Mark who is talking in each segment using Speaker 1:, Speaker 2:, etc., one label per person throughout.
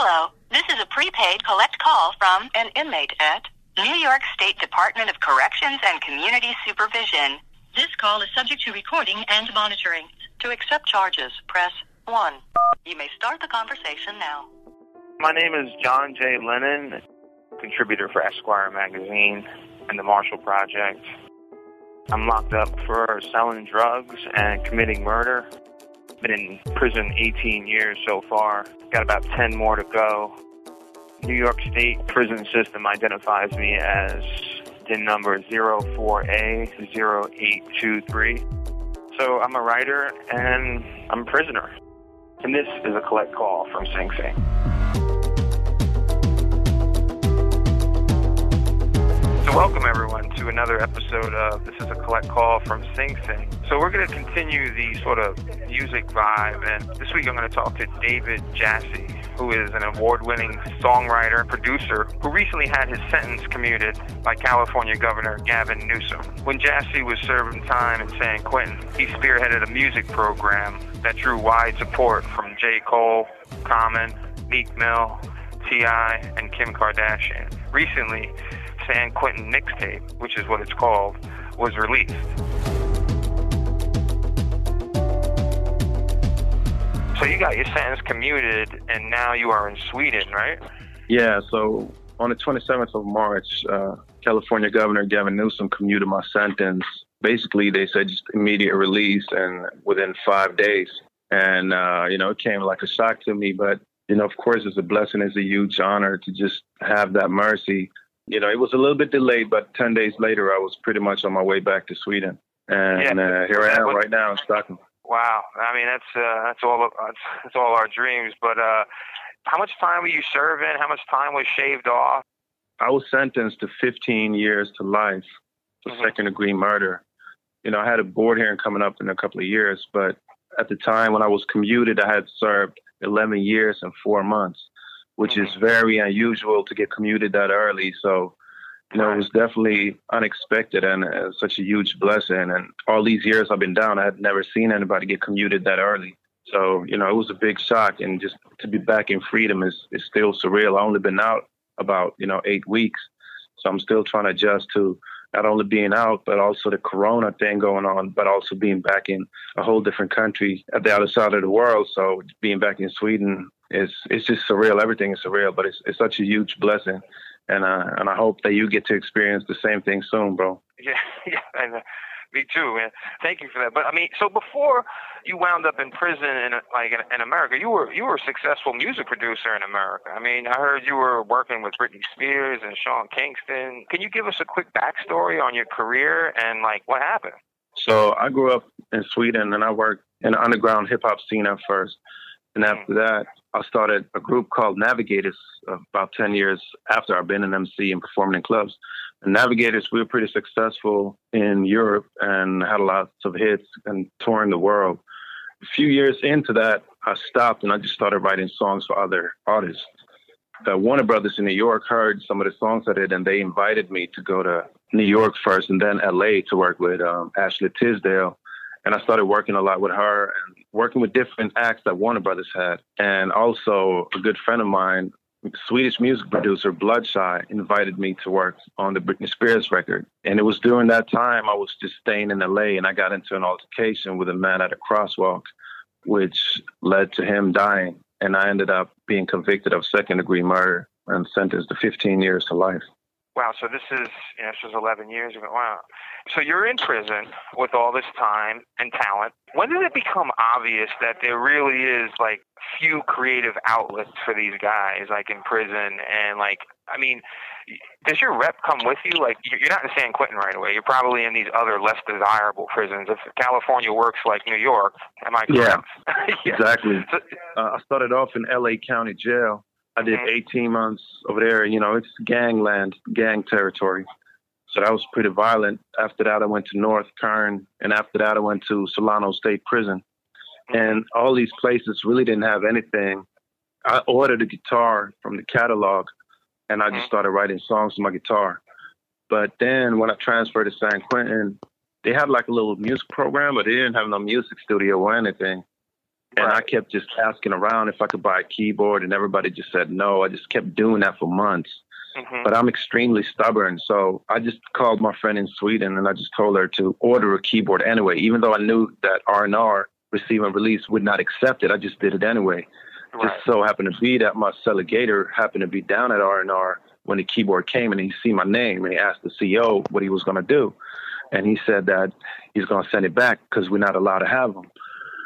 Speaker 1: Hello, this is a prepaid collect call from an inmate at New York State Department of Corrections and Community Supervision. This call is subject to recording and monitoring. To accept charges, press 1. You may start the conversation now.
Speaker 2: My name is John J. Lennon, contributor for Esquire magazine and the Marshall Project. I'm locked up for selling drugs and committing murder. Been in prison 18 years so far. Got about 10 more to go. New York State prison system identifies me as DIN number 04A0823. So I'm a writer and I'm a prisoner. And this is a collect call from Sing Sing. Another episode of This is a Collect Call from Sing Sing. So we're going to continue the sort of music vibe and this week I'm going to talk to David Jassy, who is an award-winning songwriter, and producer, who recently had his sentence commuted by California Governor Gavin Newsom. When Jassy was serving time in San Quentin, he spearheaded a music program that drew wide support from J. Cole, Common, Meek Mill, T.I., and Kim Kardashian. Recently, San Quentin Mixtape, which is what it's called, was released. So you got your sentence commuted, and now you are in Sweden, right?
Speaker 3: Yeah. So on the 27th of March, uh, California Governor Gavin Newsom commuted my sentence. Basically, they said just immediate release and within five days. And uh, you know, it came like a shock to me, but you know, of course, it's a blessing, it's a huge honor to just have that mercy you know, it was a little bit delayed, but 10 days later, I was pretty much on my way back to Sweden. And yeah, uh, here I am right now in Stockholm.
Speaker 2: Wow. I mean, that's, uh, that's all, that's, that's all our dreams. But, uh, how much time were you serving? How much time was shaved off?
Speaker 3: I was sentenced to 15 years to life for mm-hmm. second degree murder. You know, I had a board hearing coming up in a couple of years, but at the time when I was commuted, I had served 11 years and four months which is mm-hmm. very unusual to get commuted that early. So, you know, it was definitely unexpected and uh, such a huge blessing. And all these years I've been down, I had never seen anybody get commuted that early. So, you know, it was a big shock. And just to be back in freedom is, is still surreal. I've only been out about, you know, eight weeks. So I'm still trying to adjust to not only being out, but also the corona thing going on, but also being back in a whole different country at the other side of the world. So being back in Sweden it's it's just surreal. Everything is surreal, but it's it's such a huge blessing, and uh, and I hope that you get to experience the same thing soon, bro.
Speaker 2: Yeah, yeah, and uh, me too, man. Thank you for that. But I mean, so before you wound up in prison in like in, in America, you were you were a successful music producer in America. I mean, I heard you were working with Britney Spears and Sean Kingston. Can you give us a quick backstory on your career and like what happened?
Speaker 3: So I grew up in Sweden, and I worked in the underground hip hop scene at first. And after that, I started a group called Navigators about 10 years after I've been an MC and performing in clubs. And Navigators, we were pretty successful in Europe and had lots of hits and touring the world. A few years into that, I stopped and I just started writing songs for other artists. Warner Brothers in New York heard some of the songs I did, and they invited me to go to New York first and then LA to work with um, Ashley Tisdale. And I started working a lot with her and working with different acts that Warner Brothers had. And also, a good friend of mine, Swedish music producer Bloodshot, invited me to work on the Britney Spears record. And it was during that time I was just staying in LA and I got into an altercation with a man at a crosswalk, which led to him dying. And I ended up being convicted of second degree murder and sentenced to 15 years to life.
Speaker 2: Wow, so this is you know, this was 11 years ago. Wow. So you're in prison with all this time and talent. When did it become obvious that there really is like few creative outlets for these guys, like in prison? And like, I mean, does your rep come with you? Like, you're not in San Quentin right away. You're probably in these other less desirable prisons. If California works like New York, am I correct?
Speaker 3: Yeah, yeah. exactly. So, uh, I started off in L.A. County Jail I did mm-hmm. 18 months over there. You know, it's gangland, gang territory. So that was pretty violent. After that, I went to North Kern, and after that, I went to Solano State Prison. And all these places really didn't have anything. I ordered a guitar from the catalog, and I just started writing songs to my guitar. But then when I transferred to San Quentin, they had like a little music program, but they didn't have no music studio or anything. And
Speaker 2: Right.
Speaker 3: I kept just asking around if I could buy a keyboard, and everybody just said no. I just kept doing that for months.
Speaker 2: hmm
Speaker 3: But I'm extremely stubborn, so I just called my friend in Sweden and I just told her to order a keyboard anyway, even though I knew that R&R receive and release would not accept it. I just did it anyway.
Speaker 2: Right.
Speaker 3: Just so happened to be that my Gator happened to be down at R&R when the keyboard came and he see my name and he asked the CEO what he was going to do. And he said that he's going to send it back because we're not allowed to have them.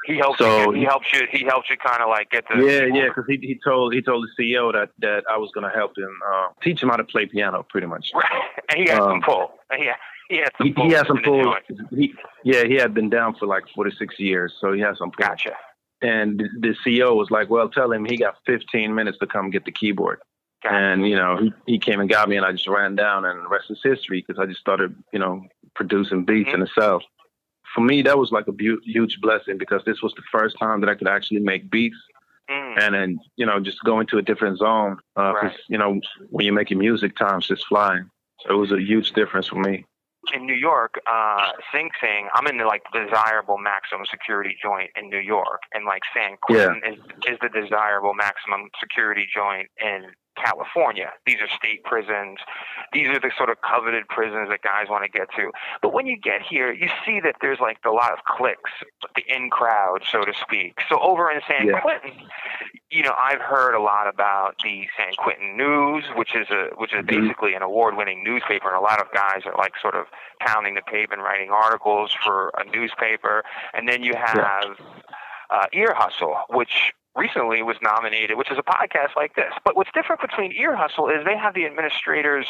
Speaker 2: He helped
Speaker 3: So-
Speaker 2: you. He helped you. He helped you kind of like get the.
Speaker 3: Yeah, yeah, because he, he told he told the CEO that that I was going to help him uh, teach him how to play piano, pretty much.
Speaker 2: Right. And he had
Speaker 3: Um,
Speaker 2: some pull. He he had some
Speaker 3: He,
Speaker 2: pull.
Speaker 3: he had some pull. He, yeah, he had been down for like four to six years, so he has some pull.
Speaker 2: Gotcha.
Speaker 3: And the- the CEO was like, "Well, tell him he got 15 minutes to come get the keyboard."
Speaker 2: Gotcha.
Speaker 3: And you know, he, he came and got me, and I just ran down, and the rest is history because I just started, you know, producing beats
Speaker 2: Mhm.
Speaker 3: in itself. For me, that was like a bu- huge blessing because this was the first time that I could actually make beats,
Speaker 2: Mm.
Speaker 3: and then you know, just go into a different zone. Uh,
Speaker 2: Right.
Speaker 3: You know, when you're making music, time's just flying. So it was a huge difference for me.
Speaker 2: in New York, uh, Sing Sing, I'm in the like desirable maximum security joint in New York, and like San Quentin is is the desirable maximum security joint in California. These are state prisons. These are the sort of coveted prisons that guys want to get to. But when you get here, you see that there's like a lot of cliques, the in crowd, so to speak. So over in San
Speaker 3: Yeah.
Speaker 2: Quentin, you know, I've heard a lot about the San Quentin News, which is a which is
Speaker 3: Mhm.
Speaker 2: basically an award-winning newspaper, and a lot of guys are like sort of pounding the pavement, writing articles for a newspaper. And then you have uh, Ear Hustle, which recently was nominated, which is a podcast like this. But what's different between Ear Hustle is they have the administrator's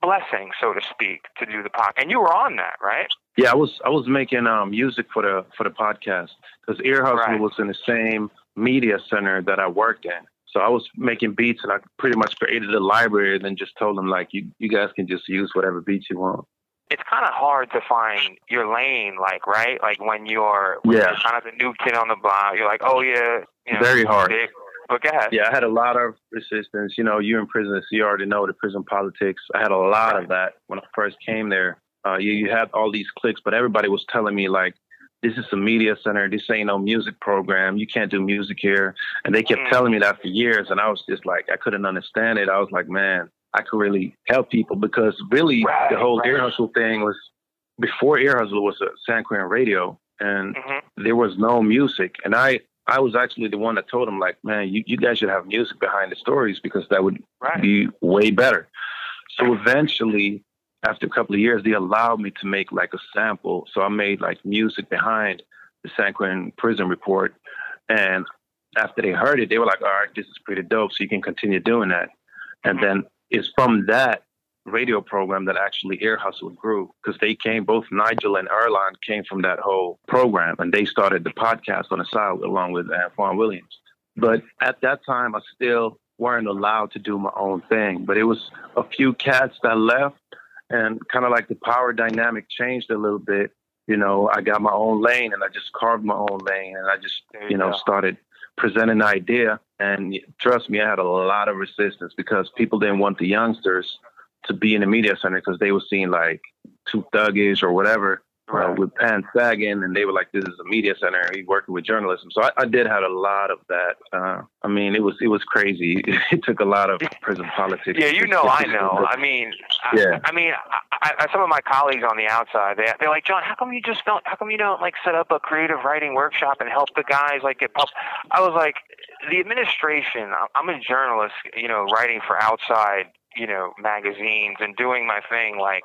Speaker 2: blessing, so to speak, to do the podcast. And you were on that, right?
Speaker 3: Yeah, I was I was making um, music for the for the podcast because Ear Hustle
Speaker 2: Right.
Speaker 3: was in the same media center that I worked in. So I was making beats and I pretty much created a library and then just told them like you you guys can just use whatever beats you want.
Speaker 2: it's kind of hard to find your lane, like right, like when you're, when
Speaker 3: Yeah.
Speaker 2: you're kind of the new kid on the block. You're like, oh yeah, you know,
Speaker 3: Very hard.
Speaker 2: Big. But.
Speaker 3: Yeah, I had a lot of resistance. You know, you're in prison, so you already know the prison politics. I had a lot
Speaker 2: Right.
Speaker 3: of that when I first came there. Uh, you, you had all these clicks, but everybody was telling me like, this is a media center. This ain't no music program. You can't do music here. And they kept
Speaker 2: Mm.
Speaker 3: telling me that for years. And I was just like, I couldn't understand it. I was like, man, I could really help people because really
Speaker 2: Right,
Speaker 3: the whole
Speaker 2: right.
Speaker 3: ear hustle thing was before ear hustle was a San Quentin radio. And
Speaker 2: hmm
Speaker 3: there was no music. And I, I was actually the one that told him, like, man, you, you guys should have music behind the stories because that would
Speaker 2: Right.
Speaker 3: be way better. So eventually, after a couple of years, they allowed me to make like a sample. So I made like music behind the San Quentin prison report. And after they heard it, they were like, all right, this is pretty dope. So you can continue doing that. And
Speaker 2: Mhm.
Speaker 3: then it's from that radio program that actually Ear Hustle grew because they came, both Nigel and Earlonne came from that whole program and they started the podcast on the side along with uh, Antoine Williams. But at that time, I still weren't allowed to do my own thing. But it was a few cats that left and kind of like the power dynamic changed a little bit. You know, I got my own lane and I just carved my own lane and I just,
Speaker 2: you
Speaker 3: know, started presenting an idea. And trust me, I had a lot of resistance because people didn't want the youngsters to be in the media center because they were seeing like too thuggish or whatever uh, with pants sagging, and they were like, "This is a media center. He's working with journalism." So I, I did have a lot of that. Uh, I mean, it was it was crazy. It took a lot of prison politics.
Speaker 2: Yeah, you know, I know. I mean, I,
Speaker 3: Yeah.
Speaker 2: I mean, I, I, some of my colleagues on the outside, they they're like, John, how come you just don't? How come you don't like set up a creative writing workshop and help the guys like get pub? I was like, the administration. I'm a journalist, you know, writing for outside, you know, magazines and doing my thing like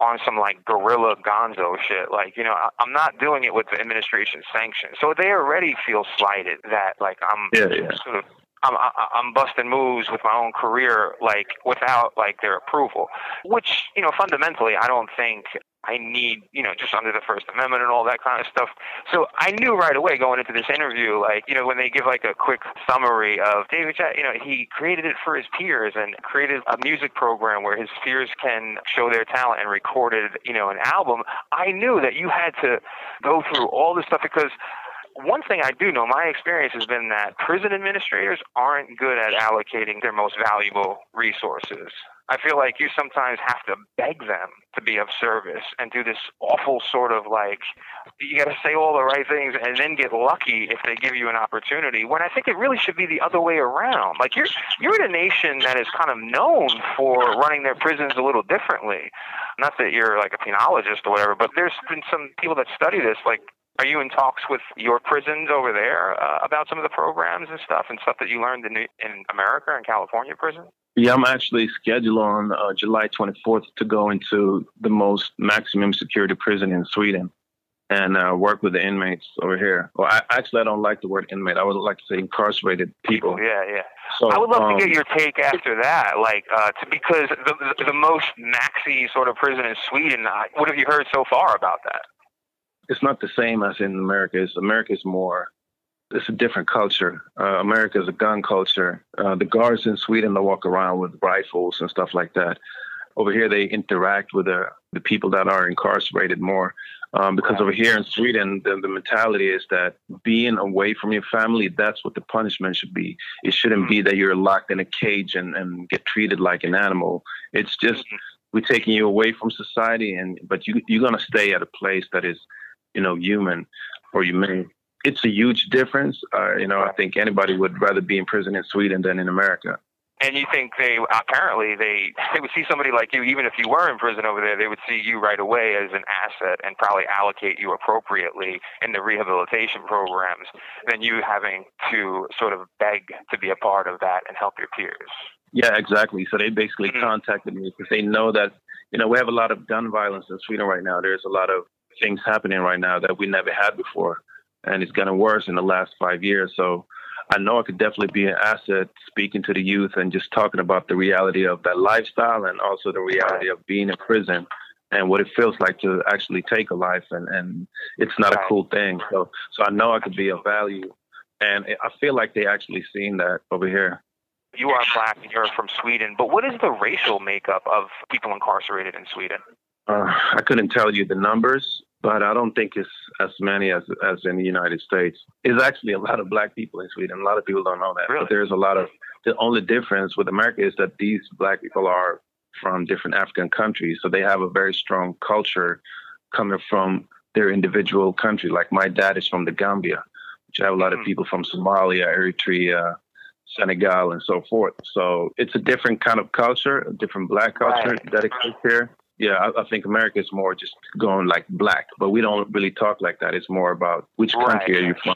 Speaker 2: on some like guerrilla gonzo shit. Like, you know, I, I'm not doing it with the administration sanction. So they already feel slighted that like I'm
Speaker 3: Yeah, yeah.
Speaker 2: sort of I'm I'm busting moves with my own career like without like their approval, which you know fundamentally I don't think I need you know just under the First Amendment and all that kind of stuff. So I knew right away going into this interview, like you know when they give like a quick summary of David, Jack- you know he created it for his peers and created a music program where his peers can show their talent and recorded you know an album. I knew that you had to go through all this stuff because one thing I do know, my experience has been that prison administrators aren't good at allocating their most valuable resources. I feel like you sometimes have to beg them to be of service and do this awful sort of like you got to say all the right things and then get lucky if they give you an opportunity. When I think it really should be the other way around. Like you're you're in a nation that is kind of known for running their prisons a little differently. Not that you're like a penologist or whatever, but there's been some people that study this. Like, are you in talks with your prisons over there uh, about some of the programs and stuff and stuff that you learned in in America and California prison?
Speaker 3: Yeah, I'm actually scheduled on uh, July 24th to go into the most maximum security prison in Sweden and uh, work with the inmates over here. Well, I, actually, I don't like the word inmate. I would like to say incarcerated people.
Speaker 2: Yeah, yeah. So, I would love um, to get your take after that, like, uh, to, because the, the, the most maxi sort of prison in Sweden. What have you heard so far about that?
Speaker 3: It's not the same as in America. It's, America is more it's a different culture. Uh, America is a gun culture. Uh, the guards in Sweden they walk around with rifles and stuff like that. Over here, they interact with the, the people that are incarcerated more. Um, because over here in Sweden, the, the mentality is that being away from your family, that's what the punishment should be. It shouldn't be that you're locked in a cage and, and get treated like an animal. It's just mm-hmm. we're taking you away from society, and but you you're gonna stay at a place that is, you know, human or humane it's a huge difference. Uh, you know, I think anybody would rather be in prison in Sweden than in America.
Speaker 2: And you think they apparently they they would see somebody like you, even if you were in prison over there, they would see you right away as an asset and probably allocate you appropriately in the rehabilitation programs than you having to sort of beg to be a part of that and help your peers.
Speaker 3: Yeah, exactly. So they basically mm-hmm. contacted me because they know that you know we have a lot of gun violence in Sweden right now. There's a lot of things happening right now that we never had before and it's gotten worse in the last five years. So I know I could definitely be an asset speaking to the youth and just talking about the reality of that lifestyle and also the reality of being in prison and what it feels like to actually take a life and, and it's not a cool thing. So so I know I could be of value and I feel like they actually seen that over here.
Speaker 2: You are black and you're from Sweden, but what is the racial makeup of people incarcerated in Sweden?
Speaker 3: Uh, I couldn't tell you the numbers, but I don't think it's as many as as in the United States. There's actually a lot of black people in Sweden. A lot of people don't know that.
Speaker 2: Really?
Speaker 3: But there's a lot of the only difference with America is that these black people are from different African countries, so they have a very strong culture coming from their individual country. Like my dad is from the Gambia, which I have a lot of mm. people from Somalia, Eritrea, Senegal, and so forth. So it's a different kind of culture, a different black culture right. that exists here yeah, I, I, think America is more just going like black, but we don't really talk like that. It's more about which right. country are you from.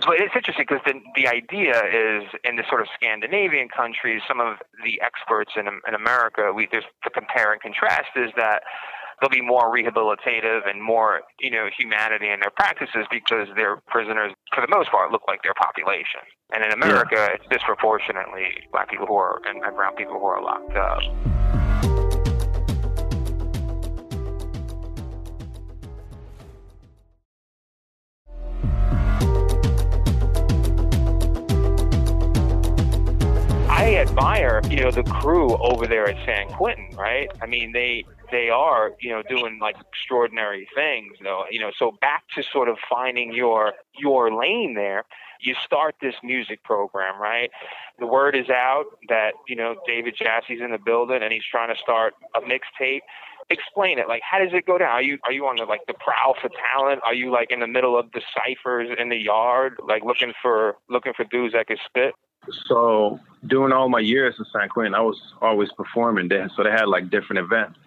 Speaker 2: But it's interesting because the, the idea is in the sort of Scandinavian countries, some of the experts in, in America, we there's to compare and contrast is that they'll be more rehabilitative and more, you know, humanity in their practices because their prisoners, for the most part, look like their population. And in America, yeah. it's disproportionately black people who are and, and brown people who are locked up. Admire, you know, the crew over there at San Quentin, right? I mean, they they are, you know, doing like extraordinary things, though. You know, so back to sort of finding your your lane there. You start this music program, right? The word is out that you know David Jassy's in the building and he's trying to start a mixtape explain it. Like, how does it go down? Are you are you on the like the prowl for talent? Are you like in the middle of the ciphers in the yard, like looking for looking for dudes that can spit?
Speaker 3: So during all my years in San Quentin, I was always performing there. So they had like different events.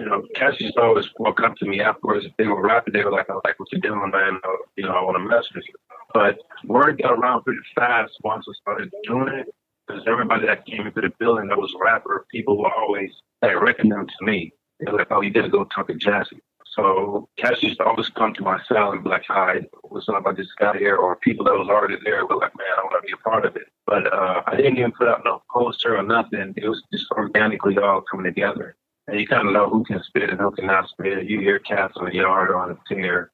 Speaker 3: You know, to always walk up to me afterwards. If they were rapping, they were like, I like what you're doing, man. Uh, you know, I want to mess with you. But word got around pretty fast once I started doing it. Because everybody that came into the building that was a rapper, people were always directing them to me. They were like, oh, you got to go talk to Jassy. So cats used to always come to my cell and be like, hi, what's up? I just got here. Or people that was already there were like, man, I want to be a part of it. But uh, I didn't even put out no poster or nothing. It was just organically all coming together. And you kind of know who can spit and who cannot spit. You hear cats on the yard or on the tier.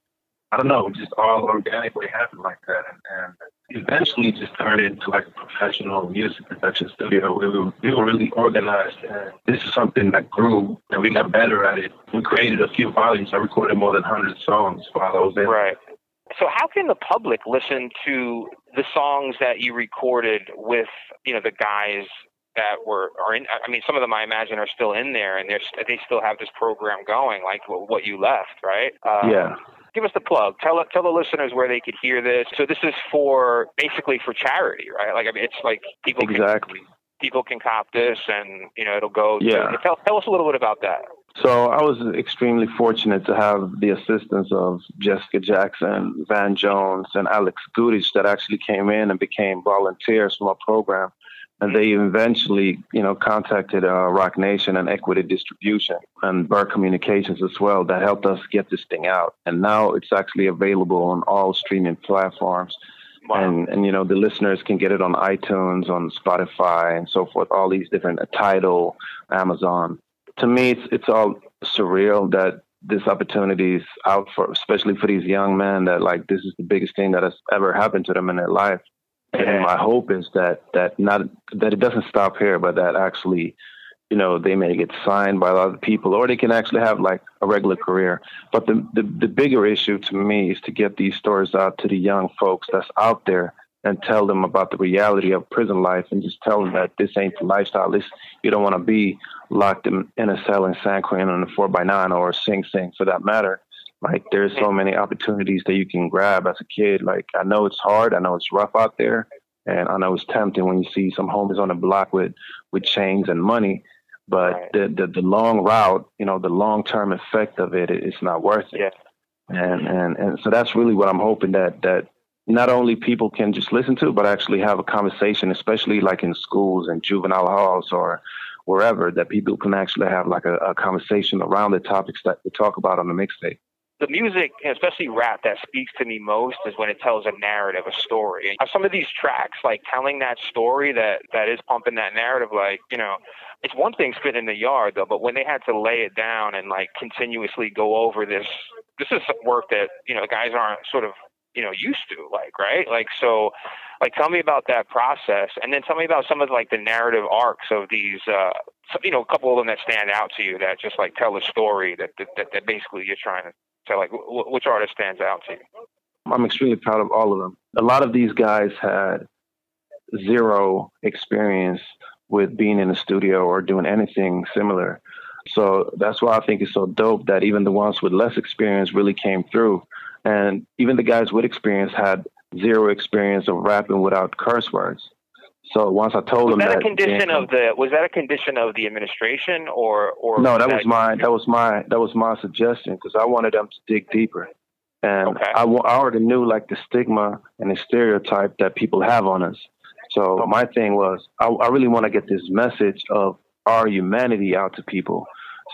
Speaker 3: I don't know, it just all organically happened like that. And, and eventually just turned into like a professional music production studio. We were, we were really organized and this is something that grew and we got better at it. We created a few volumes. I recorded more than 100 songs while I was there.
Speaker 2: Right. So how can the public listen to the songs that you recorded with, you know, the guys that were are in. I mean, some of them I imagine are still in there, and they're they still have this program going, like what you left, right?
Speaker 3: Um, yeah.
Speaker 2: Give us the plug. Tell tell the listeners where they could hear this. So this is for basically for charity, right? Like I mean, it's like people
Speaker 3: exactly.
Speaker 2: Can, people can cop this, and you know it'll go.
Speaker 3: Yeah.
Speaker 2: To, tell tell us a little bit about that.
Speaker 3: So I was extremely fortunate to have the assistance of Jessica Jackson, Van Jones, and Alex Gudich that actually came in and became volunteers from our program. And they eventually, you know, contacted uh, Roc Nation and Equity Distribution and Burke Communications as well. That helped us get this thing out. And now it's actually available on all streaming platforms. Wow. And, and, you know, the listeners can get it on iTunes, on Spotify, and so forth, all these different uh, Tidal, Amazon to me, it's it's all surreal that this opportunity is out for, especially for these young men. That like this is the biggest thing that has ever happened to them in their life. And my hope is that that not that it doesn't stop here, but that actually, you know, they may get signed by a lot of people, or they can actually have like a regular career. But the the, the bigger issue to me is to get these stories out to the young folks that's out there and tell them about the reality of prison life and just tell them that this ain't the lifestyle. This you don't want to be locked in, in a cell in San Quentin on a four by nine or Sing Sing for that matter. Like there's so many opportunities that you can grab as a kid. Like I know it's hard, I know it's rough out there, and I know it's tempting when you see some homies on the block with with chains and money. But right. the, the the long route, you know, the long term effect of it, it's not worth it.
Speaker 2: Yeah.
Speaker 3: And and and so that's really what I'm hoping that that not only people can just listen to, but actually have a conversation, especially like in schools and juvenile halls or wherever, that people can actually have like a, a conversation around the topics that we talk about on the mixtape.
Speaker 2: The music, especially rap, that speaks to me most is when it tells a narrative, a story. Some of these tracks, like telling that story that that is pumping that narrative, like you know, it's one thing spit in the yard though, but when they had to lay it down and like continuously go over this, this is work that you know guys aren't sort of you know used to like right? Like so like tell me about that process and then tell me about some of like the narrative arcs of these uh you know a couple of them that stand out to you that just like tell a story that that, that basically you're trying to tell like which artist stands out to you?
Speaker 3: I'm extremely proud of all of them. A lot of these guys had zero experience with being in a studio or doing anything similar. So that's why i think it's so dope that even the ones with less experience really came through and even the guys with experience had zero experience of rapping without curse words. So once I told
Speaker 2: was
Speaker 3: them
Speaker 2: that,
Speaker 3: that
Speaker 2: a condition of the was that a condition of the administration or or
Speaker 3: no that, that was my that was my that was my suggestion because I wanted them to dig deeper and
Speaker 2: okay.
Speaker 3: I, I already knew like the stigma and the stereotype that people have on us. So my thing was I, I really want to get this message of our humanity out to people.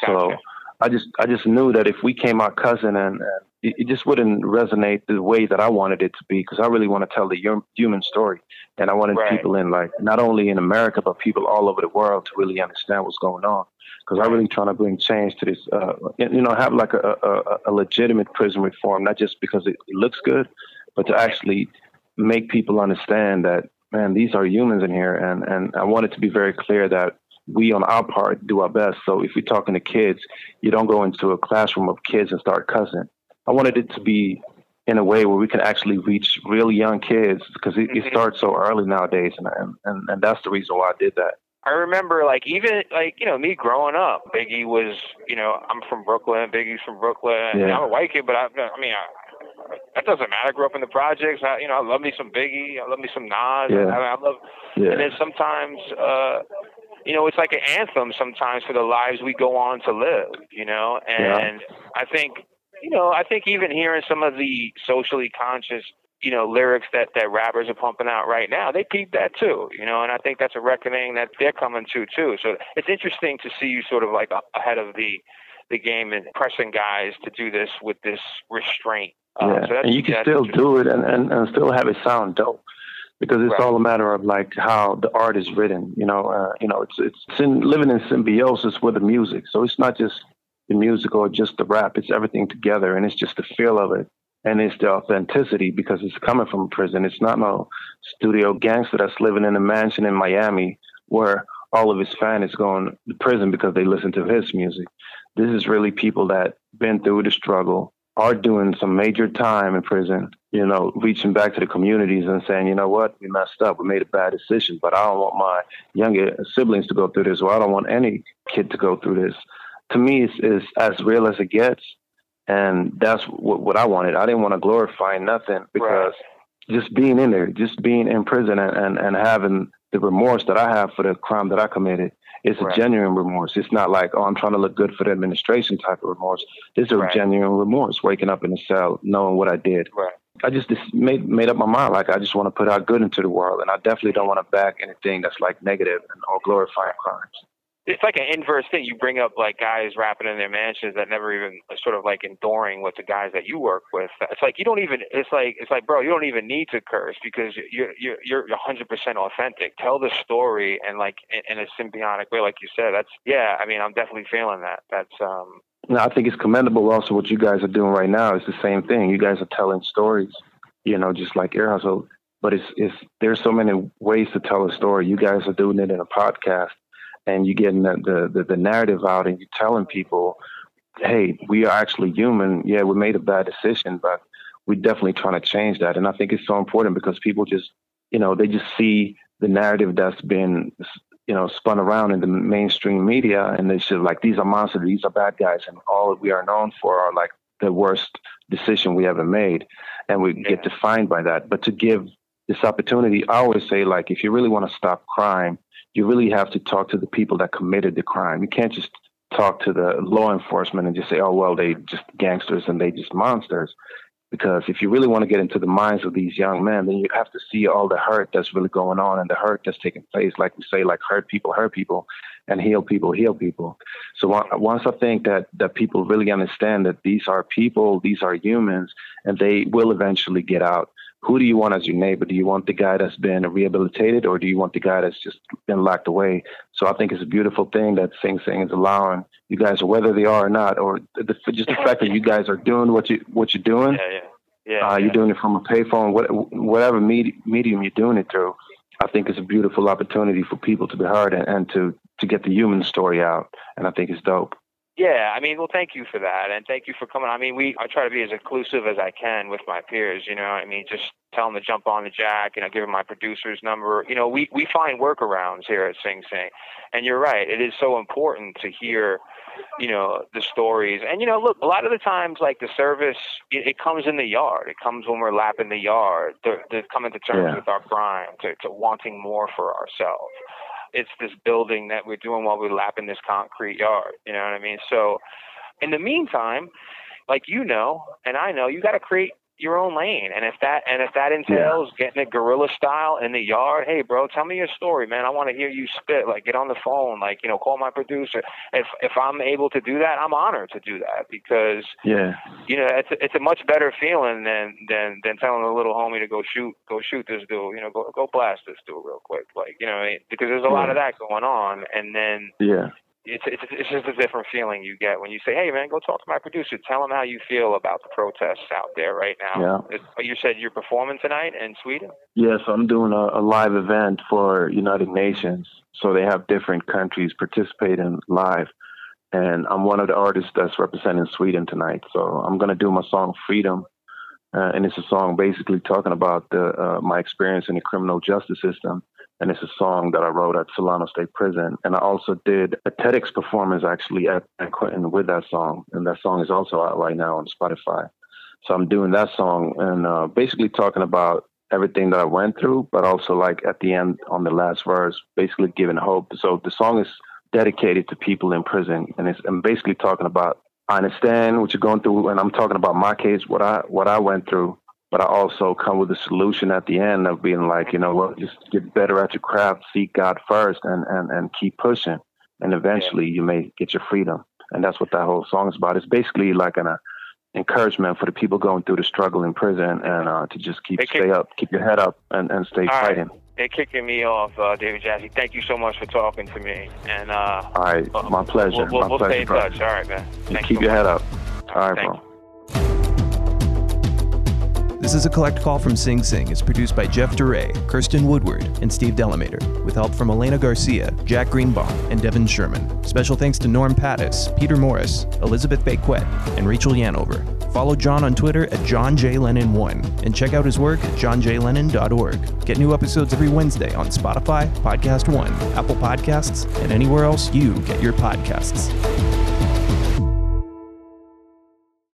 Speaker 3: So I just I just knew that if we came out cousin and, and it, just wouldn't resonate the way that I wanted it to be because I really want to tell the human story, and I wanted
Speaker 2: right.
Speaker 3: people in like not only in America but people all over the world to really understand what's going on. Because I'm really trying to bring change to this, uh, you know, have like a, a, a legitimate prison reform, not just because it, it looks good, but to actually make people understand that man, these are humans in here, and and I want it to be very clear that we on our part do our best. So if you're talking to kids, you don't go into a classroom of kids and start cussing. I wanted it to be in a way where we can actually reach really young kids because it, mm-hmm. it starts so early nowadays, and, and and that's the reason why I did that.
Speaker 2: I remember, like even like you know me growing up, Biggie was you know I'm from Brooklyn, Biggie's from Brooklyn.
Speaker 3: Yeah.
Speaker 2: I'm a white kid, but I, I mean I, that doesn't matter. I grew up in the projects. I, you know, I love me some Biggie. I love me some Nas.
Speaker 3: Yeah.
Speaker 2: I, I love.
Speaker 3: Yeah.
Speaker 2: And then sometimes, uh, you know, it's like an anthem sometimes for the lives we go on to live. You know, and
Speaker 3: yeah.
Speaker 2: I think you know, I think even hearing some of the socially conscious, you know, lyrics that that rappers are pumping out right now, they peep that too, you know, and I think that's a reckoning that they're coming to too. So it's interesting to see you sort of like ahead of the the game and pressing guys to do this with this restraint.
Speaker 3: Uh, yeah, so and you can still do it and, and, and still have it sound dope because it's
Speaker 2: right.
Speaker 3: all a matter of like how the art is written. You know, uh, you know, it's it's in, living in symbiosis with the music. So it's not just the music or just the rap. It's everything together, and it's just the feel of it, and it's the authenticity because it's coming from prison. It's not no studio gangster that's living in a mansion in Miami where all of his fans is going to prison because they listen to his music. This is really people that been through the struggle, are doing some major time in prison, you know, reaching back to the communities and saying, you know what, we messed up, we made a bad decision, but I don't want my younger siblings to go through this, or I don't want any kid to go through this. To me, is, it's as real as it gets, and that's what, what I wanted. I didn't want to glorify nothing because right. just being in there, just being in prison, and, and and having the remorse that I have for the crime that I committed it's right. a genuine remorse. It's not like, oh, I'm trying to look good for the administration type of remorse. It's a right. genuine remorse, waking up in a cell, knowing what I did.
Speaker 2: Right.
Speaker 3: I just, made made up my mind. Like I just want to put out good into the world, and I definitely don't want to back anything that's like negative or glorifying crimes
Speaker 2: it's like an inverse thing. You bring up like guys rapping in their mansions that never even sort of like enduring with the guys that you work with. It's like you don't even. It's like it's like bro, you don't even need to curse because you're you're you're 100 percent authentic. Tell the story and like in, in a symbiotic way, like you said. That's yeah. I mean, I'm definitely feeling that. That's um.
Speaker 3: No, I think it's commendable. Also, what you guys are doing right now is the same thing. You guys are telling stories, you know, just like Ear Hustle. But it's it's there's so many ways to tell a story. You guys are doing it in a podcast and you're getting the, the, the narrative out and you're telling people, hey, we are actually human. Yeah, we made a bad decision, but we're definitely trying to change that. And I think it's so important because people just, you know, they just see the narrative that's been, you know, spun around in the mainstream media and they just like, these are monsters, these are bad guys. And all we are known for are like the worst decision we ever made. And we yeah. get defined by that. But to give this opportunity, I always say, like, if you really want to stop crime, you really have to talk to the people that committed the crime. You can't just talk to the law enforcement and just say, oh, well, they just gangsters and they just monsters. Because if you really want to get into the minds of these young men, then you have to see all the hurt that's really going on and the hurt that's taking place. Like we say, like hurt people, hurt people, and heal people, heal people. So once I think that that people really understand that these are people, these are humans, and they will eventually get out who do you want as your neighbor? Do you want the guy that's been rehabilitated or do you want the guy that's just been locked away? So I think it's a beautiful thing that Sing Sing is allowing you guys, whether they are or not, or the, just the fact that you guys are doing what you what you're doing.
Speaker 2: Yeah, yeah. Yeah,
Speaker 3: uh,
Speaker 2: yeah.
Speaker 3: You're doing it from a payphone, whatever medium you're doing it through. I think it's a beautiful opportunity for people to be heard and, and to to get the human story out, and I think it's dope.
Speaker 2: Yeah, I mean, well, thank you for that, and thank you for coming. I mean, we I try to be as inclusive as I can with my peers. You know, I mean, just tell them to jump on the jack. You know, give them my producer's number. You know, we we find workarounds here at Sing Sing, and you're right. It is so important to hear, you know, the stories. And you know, look, a lot of the times, like the service, it, it comes in the yard. It comes when we're lapping the yard, to, to coming to terms yeah. with our crime, to, to wanting more for ourselves it's this building that we're doing while we're lapping this concrete yard. You know what I mean? So in the meantime, like you know, and I know, you got to create your own lane. And if that and if that entails yeah. getting a guerrilla style in the yard, hey bro, tell me your story, man. I want to hear you spit. Like get on the phone, like, you know, call my producer. If if I'm able to do that, I'm honored to do that because
Speaker 3: yeah.
Speaker 2: You know, it's a, it's a much better feeling than than than telling a little homie to go shoot go shoot this dude, you know, go go blast this dude real quick. Like, you know, because there's a lot of that going on and then
Speaker 3: Yeah
Speaker 2: it's, it's it's just a different feeling you get when you say, "Hey, man, go talk to my producer. Tell him how you feel about the protests out there right now."
Speaker 3: Yeah.
Speaker 2: Oh, you said you're performing tonight in Sweden.
Speaker 3: Yes, I'm doing a, a live event for United Nations. So they have different countries participating live, and I'm one of the artists that's representing Sweden tonight. So I'm gonna do my song "Freedom." Uh, and it's a song basically talking about the, uh, my experience in the criminal justice system and it's a song that I wrote at Solano State Prison. And I also did a TEDx performance actually at, at Quentin with that song, and that song is also out right now on Spotify. So I'm doing that song and uh, basically talking about everything that I went through, but also like at the end on the last verse, basically giving hope. So the song is dedicated to people in prison, and it's I'm basically talking about I understand what you're going through, and I'm talking about my case, what I what I went through, but I also come with a solution at the end of being like, you know what, just get better at your craft, seek God first, and and and keep pushing, and eventually you may get your freedom. And that's what that whole song is about. It's basically like an uh, encouragement for the people going through the struggle in prison, and uh, to just keep stay up, keep your head up, and and stay fighting.
Speaker 2: Right. They're kicking me off, uh, David Jassy. Thank you so much for talking to me. And uh,
Speaker 3: all right, my pleasure.
Speaker 2: We'll, we'll,
Speaker 3: my
Speaker 2: we'll
Speaker 3: pleasure,
Speaker 2: stay in touch. All right, man.
Speaker 3: You keep
Speaker 2: so
Speaker 3: your
Speaker 2: much.
Speaker 3: head up. All right, bro.
Speaker 4: This is a collect call from Sing Sing. It's produced by Jeff DeRay, Kirsten Woodward, and Steve Delamater, with help from Elena Garcia, Jack Greenbaum, and Devin Sherman. Special thanks to Norm Pattis, Peter Morris, Elizabeth Baquette, and Rachel Yanover. Follow John on Twitter at JohnJLennon1 and check out his work at johnjlennon.org. Get new episodes every Wednesday on Spotify, Podcast One, Apple Podcasts, and anywhere else you get your podcasts.